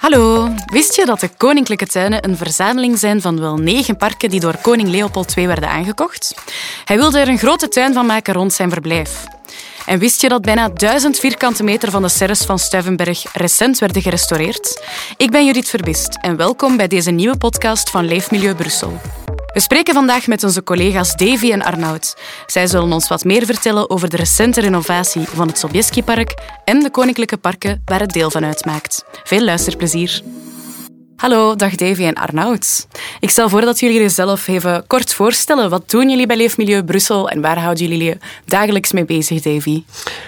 Hallo, wist je dat de Koninklijke Tuinen een verzameling zijn van wel negen parken die door koning Leopold II werden aangekocht? Hij wilde er een grote tuin van maken rond zijn verblijf. En wist je dat bijna duizend vierkante meter van de serres van Stuivenberg recent werden gerestaureerd? Ik ben Judith Verbist en welkom bij deze nieuwe podcast van Leefmilieu Brussel. We spreken vandaag met onze collega's Davy en Arnoud. Zij zullen ons wat meer vertellen over de recente renovatie van het Sobieski-park en de koninklijke parken waar het deel van uitmaakt. Veel luisterplezier. Hallo, dag Davy en Arnoud. Ik stel voor dat jullie jezelf even kort voorstellen. Wat doen jullie bij Leefmilieu Brussel en waar houden jullie je dagelijks mee bezig, Davy?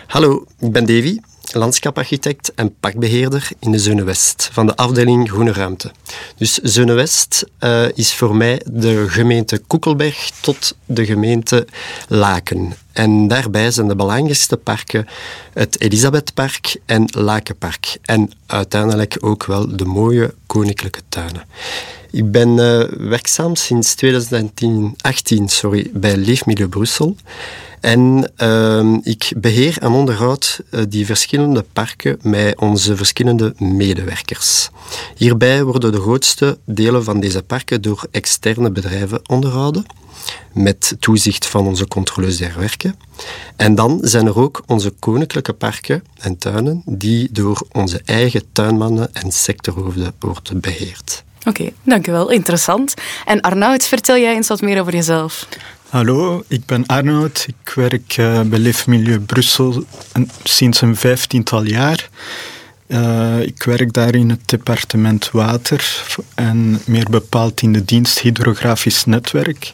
Hallo, ik ben Davy landschaparchitect en parkbeheerder in de Zone West van de afdeling Groene Ruimte. Dus Zone West uh, is voor mij de gemeente Koekelberg tot de gemeente Laken. En daarbij zijn de belangrijkste parken het Elisabethpark en Lakenpark. En uiteindelijk ook wel de mooie koninklijke tuinen. Ik ben uh, werkzaam sinds 2018 sorry, bij Leefmilieu Brussel. En uh, ik beheer en onderhoud uh, die verschillende parken met onze verschillende medewerkers. Hierbij worden de grootste delen van deze parken door externe bedrijven onderhouden, met toezicht van onze controleurs der werken. En dan zijn er ook onze koninklijke parken en tuinen, die door onze eigen tuinmannen en sectorhoofden worden beheerd. Oké, okay, dankjewel. Interessant. En Arnoud, vertel jij eens wat meer over jezelf. Hallo, ik ben Arnoud. Ik werk uh, bij Leefmilieu Brussel sinds een vijftiental jaar. Uh, ik werk daar in het departement water en meer bepaald in de dienst hydrografisch netwerk.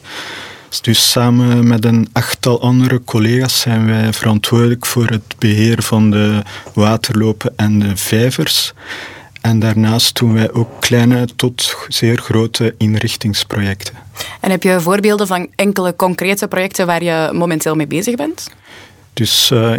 Dus samen met een achttal andere collega's zijn wij verantwoordelijk voor het beheer van de waterlopen en de vijvers. En daarnaast doen wij ook kleine tot zeer grote inrichtingsprojecten. En heb je voorbeelden van enkele concrete projecten waar je momenteel mee bezig bent? Dus uh,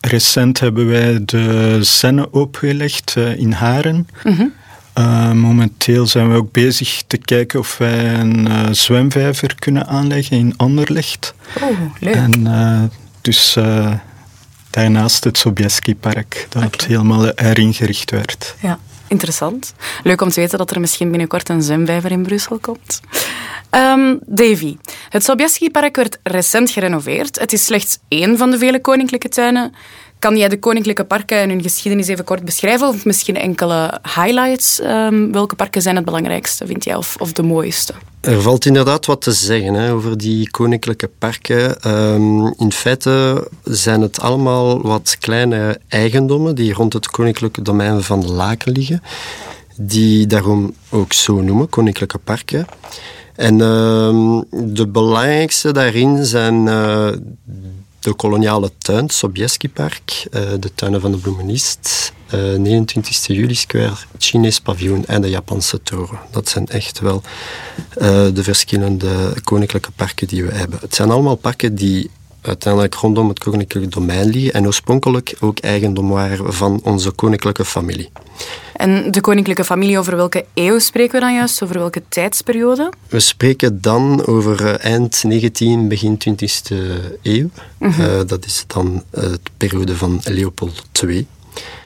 recent hebben wij de Senne opgelegd uh, in Haren. -hmm. uh, momenteel zijn we ook bezig te kijken of wij een zwemvijver kunnen aanleggen in Anderlecht. Oh, leuk. En dus daarnaast het Sobieski-park, dat okay. helemaal heringericht werd. Ja. Interessant. Leuk om te weten dat er misschien binnenkort een zwemvijver in Brussel komt. Um, Davy, het Sobieski-park werd recent gerenoveerd. Het is slechts één van de vele koninklijke tuinen. Kan jij de koninklijke parken en hun geschiedenis even kort beschrijven? Of misschien enkele highlights? Um, welke parken zijn het belangrijkste, vind jij, of, of de mooiste? Er valt inderdaad wat te zeggen hè, over die koninklijke parken. Um, in feite zijn het allemaal wat kleine eigendommen die rond het koninklijke domein van de Laken liggen. Die daarom ook zo noemen, koninklijke parken. En uh, de belangrijkste daarin zijn uh, de koloniale tuin, Sobieski Park, uh, de tuinen van de bloemenist, 29 juli Square, Chinees paviljoen en de Japanse toren. Dat zijn echt wel de verschillende koninklijke parken die we hebben. Het zijn allemaal parken die uiteindelijk rondom het koninklijke domein liggen en oorspronkelijk ook eigendom waren van onze koninklijke familie. En de koninklijke familie, over welke eeuw spreken we dan juist? Over welke tijdsperiode? We spreken dan over eh, eind 19, begin 20e eeuw. Mm -hmm. uh, dat is dan de periode van Leopold II.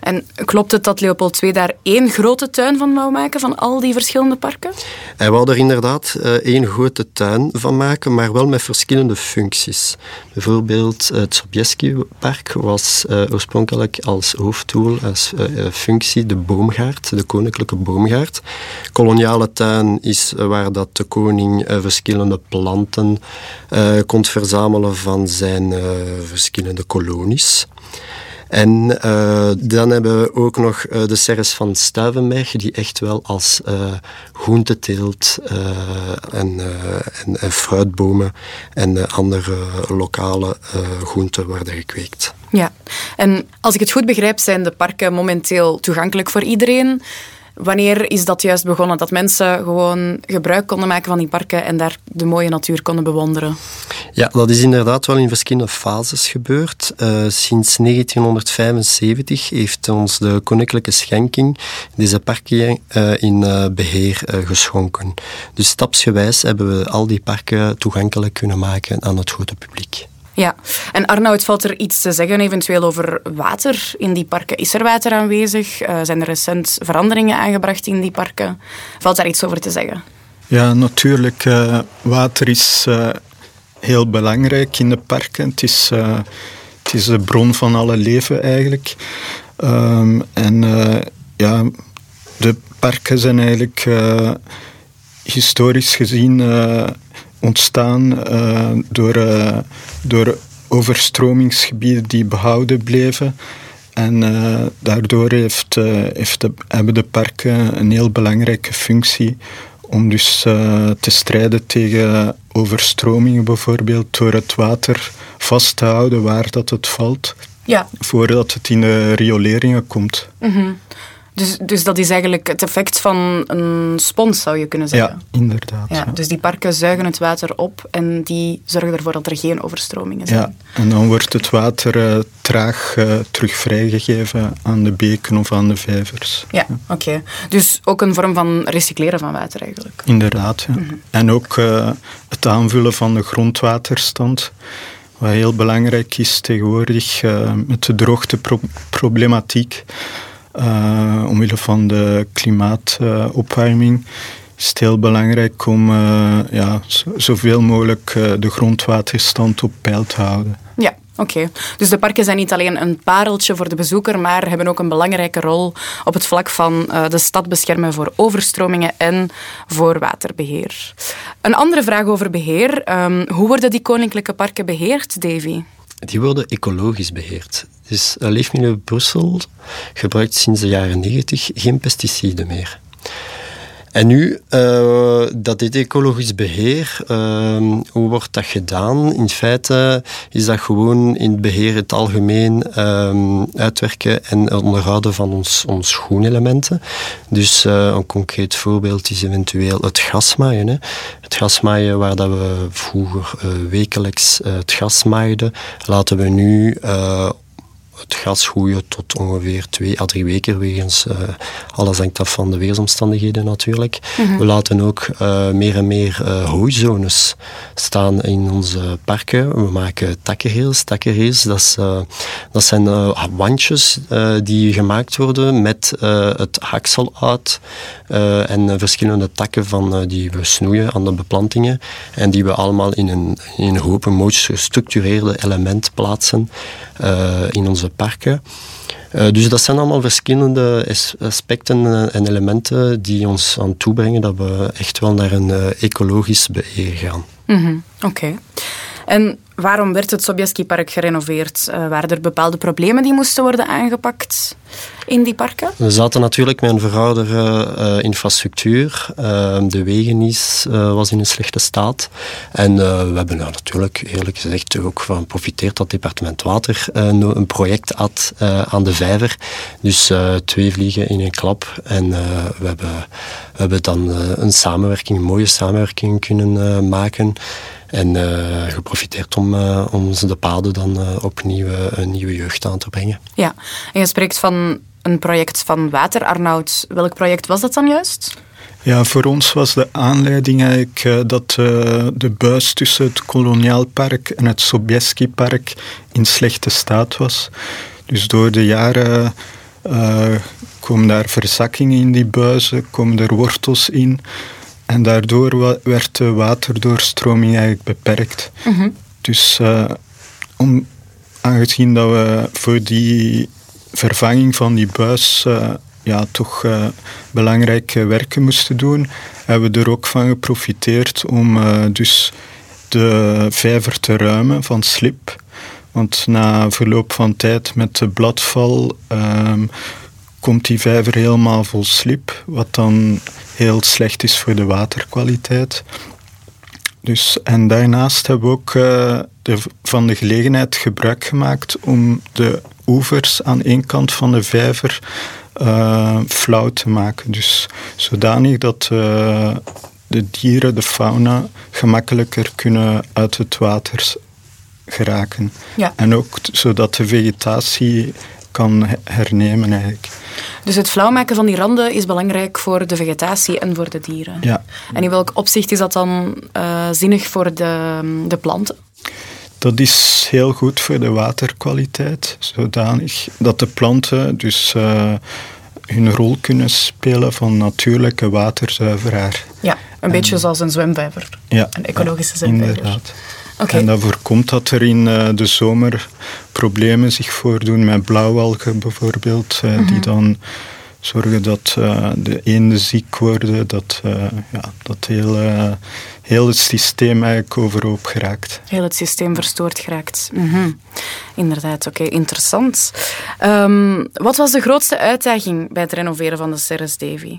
En klopt het dat Leopold II daar één grote tuin van wou maken, van al die verschillende parken? Hij wou er inderdaad uh, één grote tuin van maken, maar wel met verschillende functies. Bijvoorbeeld het Sobieski-park was uh, oorspronkelijk als hoofddoel, als uh, functie, de boomgaard, de koninklijke boomgaard. Koloniale tuin is waar dat de koning verschillende planten kon verzamelen van zijn verschillende kolonies. En uh, dan hebben we ook nog uh, de serres van Stuivenberg, die echt wel als uh, groenteteelt en, en, en, fruitbomen en andere lokale groenten worden gekweekt. Ja, en als ik het goed begrijp, zijn de parken momenteel toegankelijk voor iedereen. Wanneer is dat juist begonnen? Dat mensen gewoon gebruik konden maken van die parken en daar de mooie natuur konden bewonderen? Ja, dat is inderdaad wel in verschillende fases gebeurd. Uh, sinds 1975 heeft ons de Koninklijke Schenking deze parken uh, in uh, beheer geschonken. Dus stapsgewijs hebben we al die parken toegankelijk kunnen maken aan het grote publiek. Ja, en Arnoud, valt er iets te zeggen eventueel over water in die parken? Is er water aanwezig? Uh, zijn er recent veranderingen aangebracht in die parken? Valt daar iets over te zeggen? Ja, natuurlijk. Uh, water is uh, heel belangrijk in de parken. Het is, het is de bron van alle leven eigenlijk. Um, en ja, de parken zijn eigenlijk historisch gezien ontstaan uh, door, uh, door overstromingsgebieden die behouden bleven. En uh, daardoor heeft, heeft de, hebben de parken een heel belangrijke functie om dus te strijden tegen overstromingen bijvoorbeeld door het water vast te houden waar dat het valt. Ja. Voordat het in de rioleringen komt. Mm -hmm. Dus, dus dat is eigenlijk het effect van een spons, zou je kunnen zeggen. Ja, inderdaad. Ja, Dus die parken zuigen het water op en die zorgen ervoor dat er geen overstromingen zijn. Ja, en dan wordt het water uh, traag uh, terug vrijgegeven aan de beken of aan de vijvers. Ja, oké. Dus ook een vorm van recycleren van water eigenlijk. Inderdaad, ja. Mhm. En ook uh, het aanvullen van de grondwaterstand. Wat heel belangrijk is tegenwoordig met de droogteproblematiek. Uh, omwille van de klimaatopwarming is het heel belangrijk om uh, ja, zoveel mogelijk uh, de grondwaterstand op peil te houden. Ja, oké. Dus de parken zijn niet alleen een pareltje voor de bezoeker, maar hebben ook een belangrijke rol op het vlak van de stad beschermen voor overstromingen en voor waterbeheer. Een andere vraag over beheer. Um, hoe worden die koninklijke parken beheerd, Davy? Die worden ecologisch beheerd. Dus Leefmilieu Brussel gebruikt sinds de jaren 90 geen pesticiden meer. En nu, uh, dat dit ecologisch beheer, uh, hoe wordt dat gedaan? In feite is dat gewoon in het beheer het algemeen uh, uitwerken en onderhouden van ons, ons schoenelementen. Dus uh, een concreet voorbeeld is eventueel het gasmaaien. Hè. Het gasmaaien waar dat we vroeger wekelijks het gas maaiden, laten we nu het gas groeien tot ongeveer twee à drie weken wegens uh, alles hangt af van de weersomstandigheden natuurlijk. Mhm. We laten ook uh, meer en meer hooizones staan in onze parken. We maken takkenrails. Takkenrails, dat, is, dat zijn wandjes die gemaakt worden met het haksel uit en verschillende takken van, die we snoeien aan de beplantingen en die we allemaal in een, in een hoop, een mooi gestructureerde element plaatsen in onze parken. Uh, dus dat zijn allemaal verschillende aspecten eh, en elementen die ons aan toebrengen dat we echt wel naar een uh, ecologisch beheer gaan. -hmm. Oké. En waarom werd het Sobieski-park gerenoveerd? Uh, waren er bepaalde problemen die moesten worden aangepakt in die parken? We zaten natuurlijk met een verouderde uh, infrastructuur. Uh, de wegen is, was in een slechte staat. En we hebben daar natuurlijk eerlijk gezegd ook van geprofiteerd dat departement Water een project had aan de vijver. Dus twee vliegen in één klap. En we, hebben, we hebben dan een samenwerking, een mooie samenwerking kunnen maken. En uh, geprofiteerd om, uh, om de paden dan uh, opnieuw een nieuwe jeugd aan te brengen. Ja, en je spreekt van een project van Water, Arnoud. Welk project was dat dan juist? Ja, voor ons was de aanleiding eigenlijk dat de buis tussen het Koloniaalpark en het Sobieski-park in slechte staat was. Dus door de jaren komen daar verzakkingen in die buizen, komen er wortels in. En daardoor werd de waterdoorstroming eigenlijk beperkt. Mhm. Dus uh, om, aangezien dat we voor die vervanging van die buis uh, ja, toch uh, belangrijke werken moesten doen, hebben we er ook van geprofiteerd om dus de vijver te ruimen van slip. Want na verloop van tijd met de bladval ehm, komt die vijver helemaal vol slip, wat dan heel slecht is voor de waterkwaliteit. Dus, en daarnaast hebben we ook uh, de, van de gelegenheid gebruik gemaakt om de oevers aan één kant van de vijver uh, flauw te maken. Dus zodanig dat uh, de dieren, de fauna, gemakkelijker kunnen uit het water geraken. Ja. En ook zodat de vegetatie kan hernemen eigenlijk. Dus het flauw maken van die randen is belangrijk voor de vegetatie en voor de dieren. Ja. En in welk opzicht is dat dan uh, zinnig voor de, de planten? Dat is heel goed voor de waterkwaliteit, zodanig dat de planten dus uh, hun rol kunnen spelen van natuurlijke waterzuiveraar. Ja, een beetje zoals een zwemvijver. Ja, een ecologische zwemvijver. Inderdaad. Okay. En dat voorkomt dat er in uh, de zomer problemen zich voordoen met blauwalgen bijvoorbeeld, uh, mm -hmm. die mhm. dan zorgen dat uh, de eenden ziek worden, dat, uh, ja, dat heel, uh, heel het systeem eigenlijk overhoop geraakt. Heel het systeem verstoord geraakt. Mm -hmm. Inderdaad, oké, okay, interessant. Um, wat was de grootste uitdaging bij het renoveren van de Ceres Davy?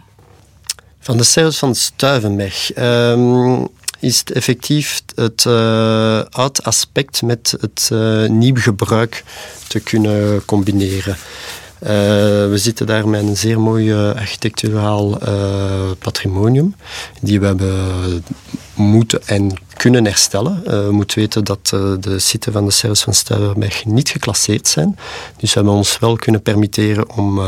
Van de Ceres van Stuivenberg um, is het effectief het oud aspect met het nieuw gebruik te kunnen combineren. Uh, we zitten daar met een zeer mooi architecturaal patrimonium die we hebben moeten en kunnen herstellen. We moeten weten dat de site van de Serres van Stuiverberg niet geclasseerd zijn. Dus we hebben ons wel kunnen permitteren om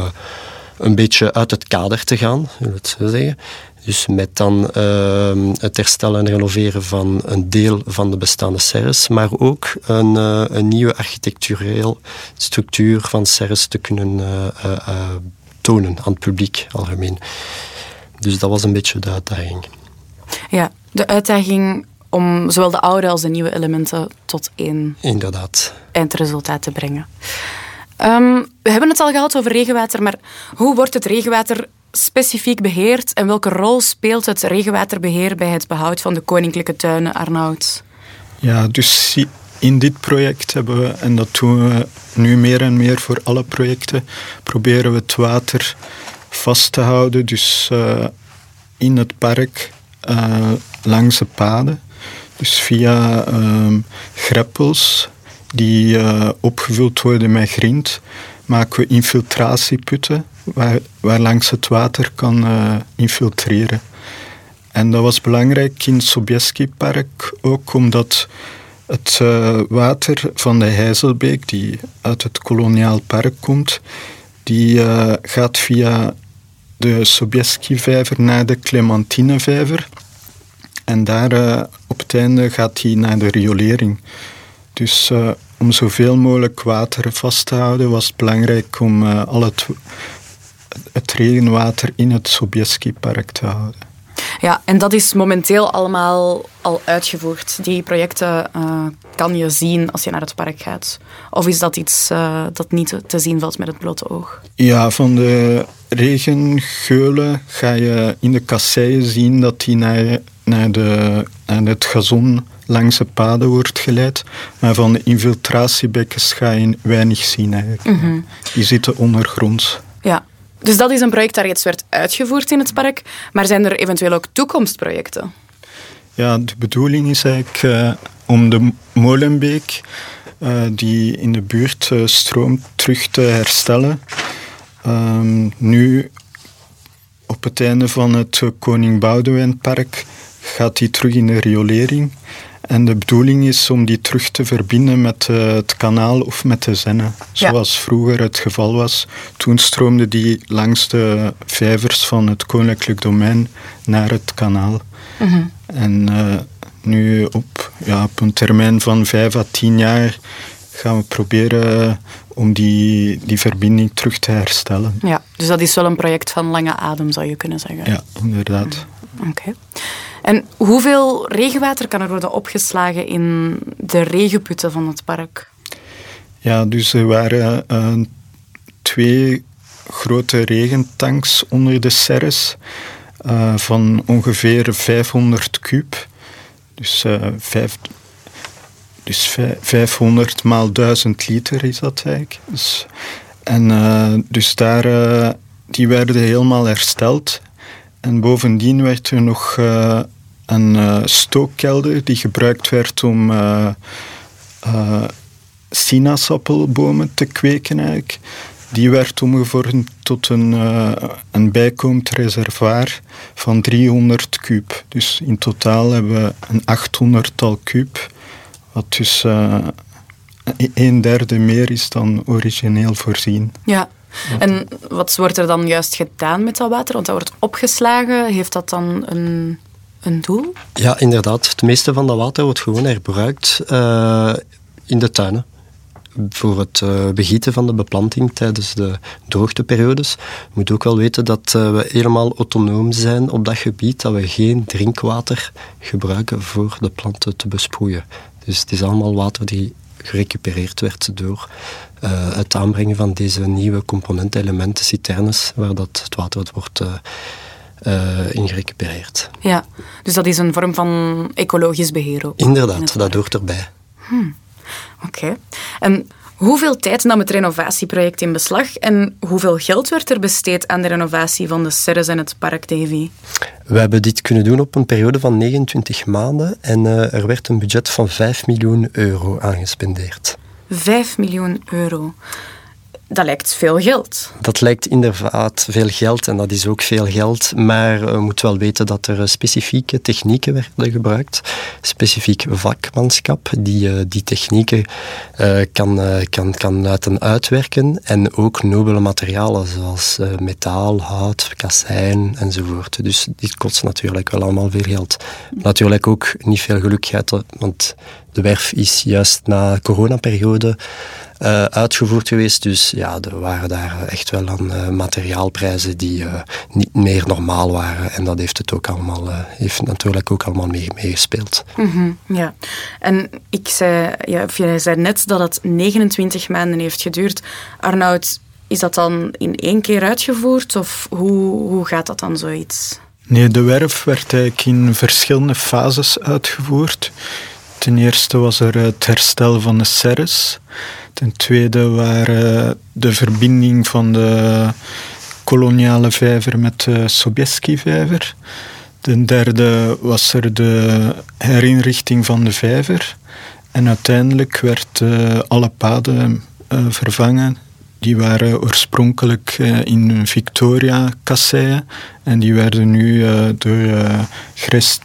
een beetje uit het kader te gaan, wil het zo zeggen. Dus met dan uh, het herstellen en renoveren van een deel van de bestaande serres, maar ook een, uh, een nieuwe architectureel structuur van serres te kunnen uh, tonen aan het publiek algemeen. Dus dat was een beetje de uitdaging. Ja, de uitdaging om zowel de oude als de nieuwe elementen tot één Inderdaad. eindresultaat te brengen. Um, we hebben het al gehad over regenwater, maar hoe wordt het regenwater specifiek beheerd en welke rol speelt het regenwaterbeheer bij het behoud van de koninklijke tuinen Arnoud? Ja, dus in dit project hebben we, en dat doen we nu meer en meer voor alle projecten, proberen we het water vast te houden. Dus uh, in het park uh, langs de paden. Dus via uh, greppels die opgevuld worden met grind, maken we infiltratieputten waar, langs het water kan uh, infiltreren. En dat was belangrijk in Sobieski-park ook omdat het uh, water van de Heizelbeek, die uit het koloniaal park komt, die uh, gaat via de Sobieski-vijver naar de Clementine-vijver. En daar op het einde gaat hij naar de riolering. Dus om zoveel mogelijk water vast te houden was het belangrijk om al het het regenwater in het Sobieski-park te houden. Ja, en dat is momenteel allemaal al uitgevoerd. Die projecten uh, kan je zien als je naar het park gaat. Of is dat iets uh, dat niet te zien valt met het blote oog? Ja, van de regengeulen ga je in de kasseien zien dat die naar, naar, de, naar het gazon langs de paden wordt geleid. Maar van de infiltratiebekkens ga je weinig zien eigenlijk. Mm -hmm. Die zitten ondergronds. Ja, dus dat is een project dat reeds werd uitgevoerd in het park. Maar zijn er eventueel ook toekomstprojecten? Ja, de bedoeling is eigenlijk uh, om de Molenbeek, uh, die in de buurt uh, stroomt, terug te herstellen. Um, nu, op het einde van het Koning Boudewijnpark, gaat die terug in de riolering. En de bedoeling is om die terug te verbinden met uh, het kanaal of met de Zenne. Zoals ja. vroeger het geval was. Toen stroomde die langs de vijvers van het koninklijk domein naar het kanaal. Mm -hmm. En uh, nu op, ja, op een termijn van vijf à tien jaar gaan we proberen om die, die verbinding terug te herstellen. Ja, dus dat is wel een project van lange adem, zou je kunnen zeggen. Ja, inderdaad. Oké. Okay. En hoeveel regenwater kan er worden opgeslagen in de regenputten van het park? Ja, dus er waren uh, twee grote regentanks onder de serres uh, van ongeveer 500 kuub. Dus, uh, vijf, dus 500 maal 1000 liter is dat eigenlijk. Dus, en dus daar, die werden helemaal hersteld. En bovendien werd er nog een uh, stookkelder die gebruikt werd om uh, uh, sinaasappelbomen te kweken eigenlijk. Die werd omgevormd tot een, een bijkomend reservoir van 300 kuub. Dus in totaal hebben we een 800-tal kuub, wat dus een derde meer is dan origineel voorzien. Ja, en wat wordt er dan juist gedaan met dat water? Want dat wordt opgeslagen. Heeft dat dan een een doel? Ja, inderdaad. Het meeste van dat water wordt gewoon herbruikt. Uh, in de tuinen voor het uh, begieten van de beplanting tijdens de droogteperiodes. Je moet ook wel weten dat uh, we helemaal autonoom zijn op dat gebied, dat we geen drinkwater gebruiken voor de planten te besproeien. Dus het is allemaal water die gerecupereerd werd door uh, het aanbrengen van deze nieuwe componentelementen, citernes, waar dat het water wordt uh, in gerecupereerd. Ja, dus dat is een vorm van ecologisch beheer ook. Inderdaad, dat hoort erbij. Hmm. Oké. En hoeveel tijd nam het renovatieproject in beslag en hoeveel geld werd er besteed aan de renovatie van de serres en het park Davy? We hebben dit kunnen doen op een periode van 29 maanden en uh, er werd een budget van 5 miljoen euro aangespendeerd. 5 miljoen euro dat lijkt veel geld. Dat lijkt inderdaad veel geld en dat is ook veel geld. Maar we moeten wel weten dat er specifieke technieken werden gebruikt. Specifiek vakmanschap die uh, die technieken uh, kan, uh, kan, kan laten uitwerken. En ook nobele materialen zoals metaal, hout, kassijn enzovoort. Dus dit kost natuurlijk wel allemaal veel geld. Natuurlijk ook niet veel geluk want de werf is juist na de coronaperiode uh, uitgevoerd geweest. Dus ja, er waren daar echt wel aan uh, materiaalprijzen die uh, niet meer normaal waren. En dat heeft het ook allemaal, heeft natuurlijk ook allemaal meegespeeld. Mee mm -hmm, ja, en ik zei, ja, jij zei net dat het 29 maanden heeft geduurd. Arnoud, is dat dan in één keer uitgevoerd of hoe, hoe gaat dat dan zoiets? Nee, de werf werd eigenlijk in verschillende fases uitgevoerd. Ten eerste was er het herstel van de serres. Ten tweede waren de verbinding van de koloniale vijver met de Sobieski-vijver. Ten derde was er de herinrichting van de vijver. En uiteindelijk werd uh, alle paden vervangen. Die waren oorspronkelijk in Victoria-kasseien en die werden nu door grijs,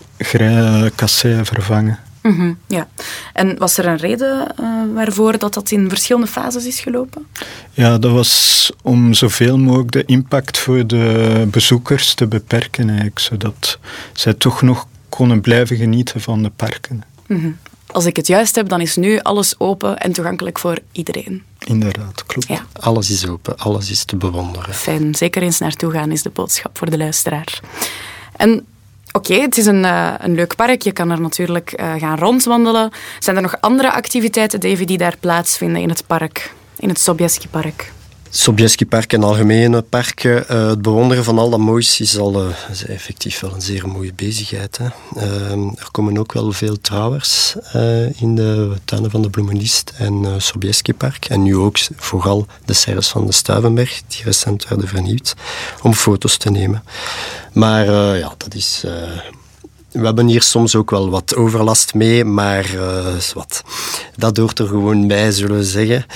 kasseien vervangen. Mm -hmm, ja. En was er een reden uh, waarvoor dat, dat in verschillende fases is gelopen? Ja, dat was om zoveel mogelijk de impact voor de bezoekers te beperken, eigenlijk, zodat zij toch nog konden blijven genieten van de parken. Mm -hmm. Als ik het juist heb, dan is nu alles open en toegankelijk voor iedereen. Inderdaad, klopt. Ja. Alles is open, alles is te bewonderen. Fijn, zeker eens naartoe gaan is de boodschap voor de luisteraar. En Oké, het is een, uh, een leuk park. Je kan er natuurlijk uh, gaan rondwandelen. Zijn er nog andere activiteiten, die daar plaatsvinden in het park? In het Sobieski-park? Sobieski Park en algemene parken, uh, het bewonderen van al dat moois is al uh, is effectief wel een zeer mooie bezigheid. Hè. Uh, er komen ook wel veel trouwers in de tuinen van de Bloemenlist en Sobieski Park. En nu ook vooral de serres van de Stuivenberg, die recent werden vernieuwd, om foto's te nemen. Maar ja, dat is we hebben hier soms ook wel wat overlast mee, maar uh, wat. dat hoort er gewoon bij, zullen we zeggen,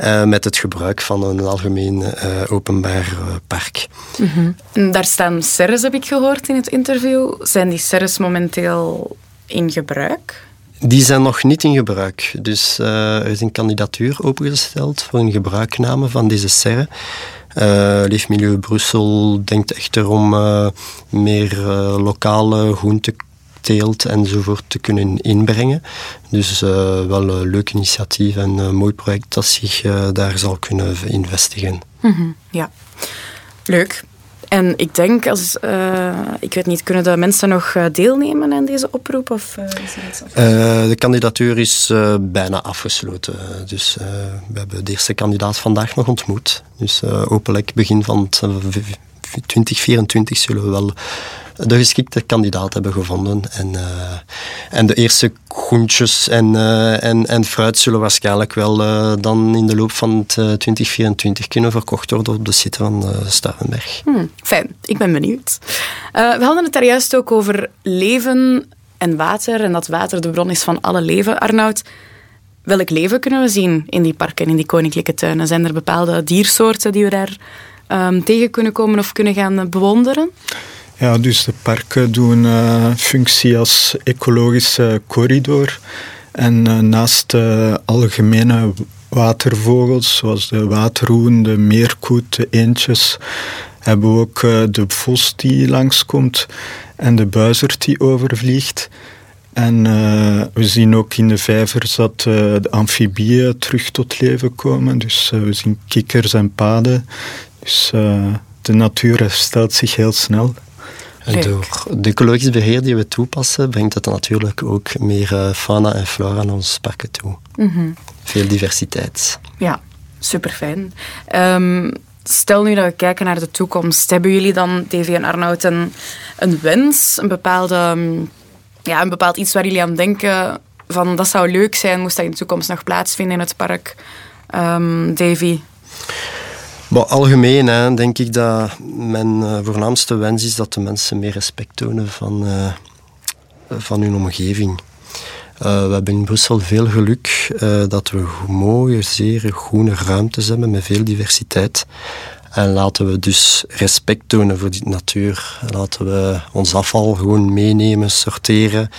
uh, met het gebruik van een algemeen uh, openbaar park. Mm -hmm. Daar staan serres, heb ik gehoord in het interview. Zijn die serres momenteel in gebruik? Die zijn nog niet in gebruik. Dus er is een kandidatuur opengesteld voor een gebruikname van deze serre. Uh, Leefmilieu Brussel denkt echter om uh, meer uh, lokale groente, teelt enzovoort te kunnen inbrengen. Dus wel een leuk initiatief en een mooi project dat zich daar zal kunnen investigen. Mm ja, leuk. En ik denk, als, uh, ik weet niet, kunnen de mensen nog deelnemen aan deze oproep? Of, uh, is uh, de kandidatuur is bijna afgesloten. Dus we hebben de eerste kandidaat vandaag nog ontmoet. Dus hopelijk begin van 2024 zullen we wel de geschikte kandidaat hebben gevonden. En, uh, en de eerste groentjes en, uh, en, en fruit zullen waarschijnlijk wel uh, dan in de loop van het, 2024 kunnen verkocht worden op de site van Stavenberg. Hmm, fijn, ik ben benieuwd. we hadden het daar juist ook over leven en water en dat water de bron is van alle leven. Arnoud, welk leven kunnen we zien in die parken, in die koninklijke tuinen? Zijn er bepaalde diersoorten die we daar um, tegen kunnen komen of kunnen gaan bewonderen? Ja, dus de parken doen uh, functie als ecologische corridor. En uh, naast de algemene watervogels, zoals de waterhoen, de meerkoet, de eendjes, hebben we ook de vos die langskomt en de buizerd die overvliegt. En we zien ook in de vijvers dat de amfibieën terug tot leven komen. Dus we zien kikkers en paden. Dus de natuur herstelt zich heel snel. Door de ecologisch beheer die we toepassen, brengt het natuurlijk ook meer fauna en flora aan ons parken toe. Mm -hmm. Veel diversiteit. Ja, super fijn. Um, stel nu dat we kijken naar de toekomst. Hebben jullie dan, Davy en Arnoud, een, een wens, een bepaalde ja, een bepaald iets waar jullie aan denken van dat zou leuk zijn, moest dat in de toekomst nog plaatsvinden in het park. Um, Davy? Algemeen hè, denk ik dat mijn uh, voornaamste wens is dat de mensen meer respect tonen van, uh, van hun omgeving. Uh, we hebben in Brussel veel geluk dat we mooie, zeer groene ruimtes hebben met veel diversiteit. En laten we dus respect tonen voor die natuur. Laten we ons afval gewoon meenemen, sorteren,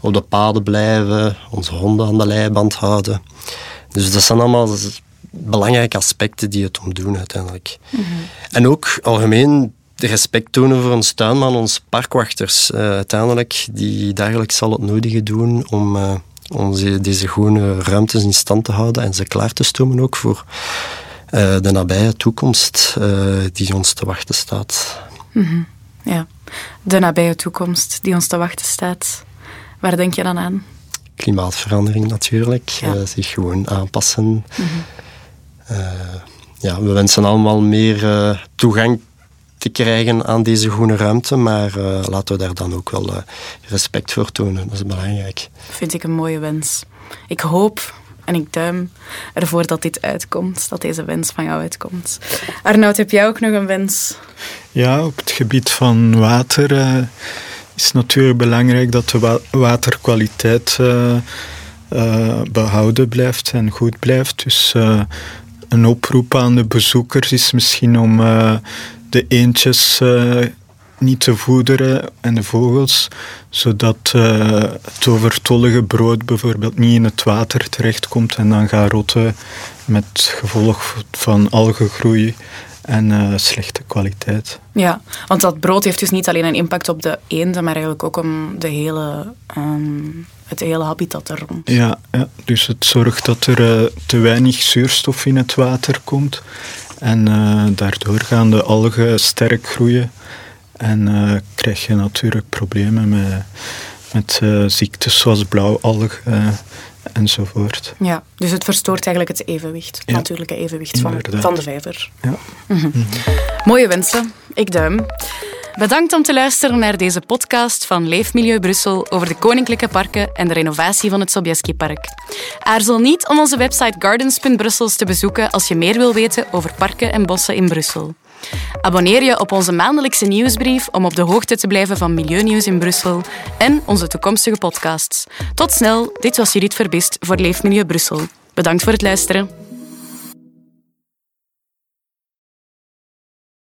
op de paden blijven, onze honden aan de leiband houden. Dus dat zijn allemaal belangrijke aspecten die het om doen uiteindelijk. Mhm. En ook algemeen respect tonen voor ons tuinman, onze parkwachters. Uh, uiteindelijk, die dagelijks al het nodige doen om uh, onze, deze groene ruimtes in stand te houden en ze klaar te stomen ook voor uh, de nabije toekomst die ons te wachten staat. Mm -hmm. Ja, de nabije toekomst die ons te wachten staat. Waar denk je dan aan? Klimaatverandering natuurlijk, ja. zich gewoon aanpassen. Mm -hmm. Ja, we wensen allemaal meer toegang te krijgen aan deze groene ruimte, maar laten we daar dan ook wel respect voor tonen. Dat is belangrijk. Vind ik een mooie wens. Ik hoop en ik duim ervoor dat dit uitkomt, dat deze wens van jou uitkomt. Arnoud, heb jij ook nog een wens? Ja, op het gebied van water uh, is natuurlijk belangrijk dat de wa waterkwaliteit uh, uh, behouden blijft en goed blijft. Dus een oproep aan de bezoekers is misschien om de eentjes niet te voederen en de vogels, zodat uh, het overtollige brood bijvoorbeeld niet in het water terechtkomt en dan gaat rotten met gevolg van algengroei en uh, slechte kwaliteit. Ja, want dat brood heeft dus niet alleen een impact op de eenden, maar eigenlijk ook om de hele, um, het hele habitat erom. Ja, ja, dus het zorgt dat er uh, te weinig zuurstof in het water komt en daardoor gaan de algen sterk groeien. En krijg je natuurlijk problemen met, met ziektes zoals blauwalg enzovoort. Ja, dus het verstoort eigenlijk het evenwicht, het natuurlijke evenwicht van, van de vijver. Ja. Mhm. Mhm. Mooie wensen, ik duim. Bedankt om te luisteren naar deze podcast van Leefmilieu Brussel over de koninklijke parken en de renovatie van het Sobieski-park. Aarzel niet om onze website gardens.brussels te bezoeken als je meer wil weten over parken en bossen in Brussel. Abonneer je op onze maandelijkse nieuwsbrief om op de hoogte te blijven van milieunieuws in Brussel en onze toekomstige podcasts. Tot snel, dit was Judith Verbist voor Leefmilieu Brussel. Bedankt voor het luisteren.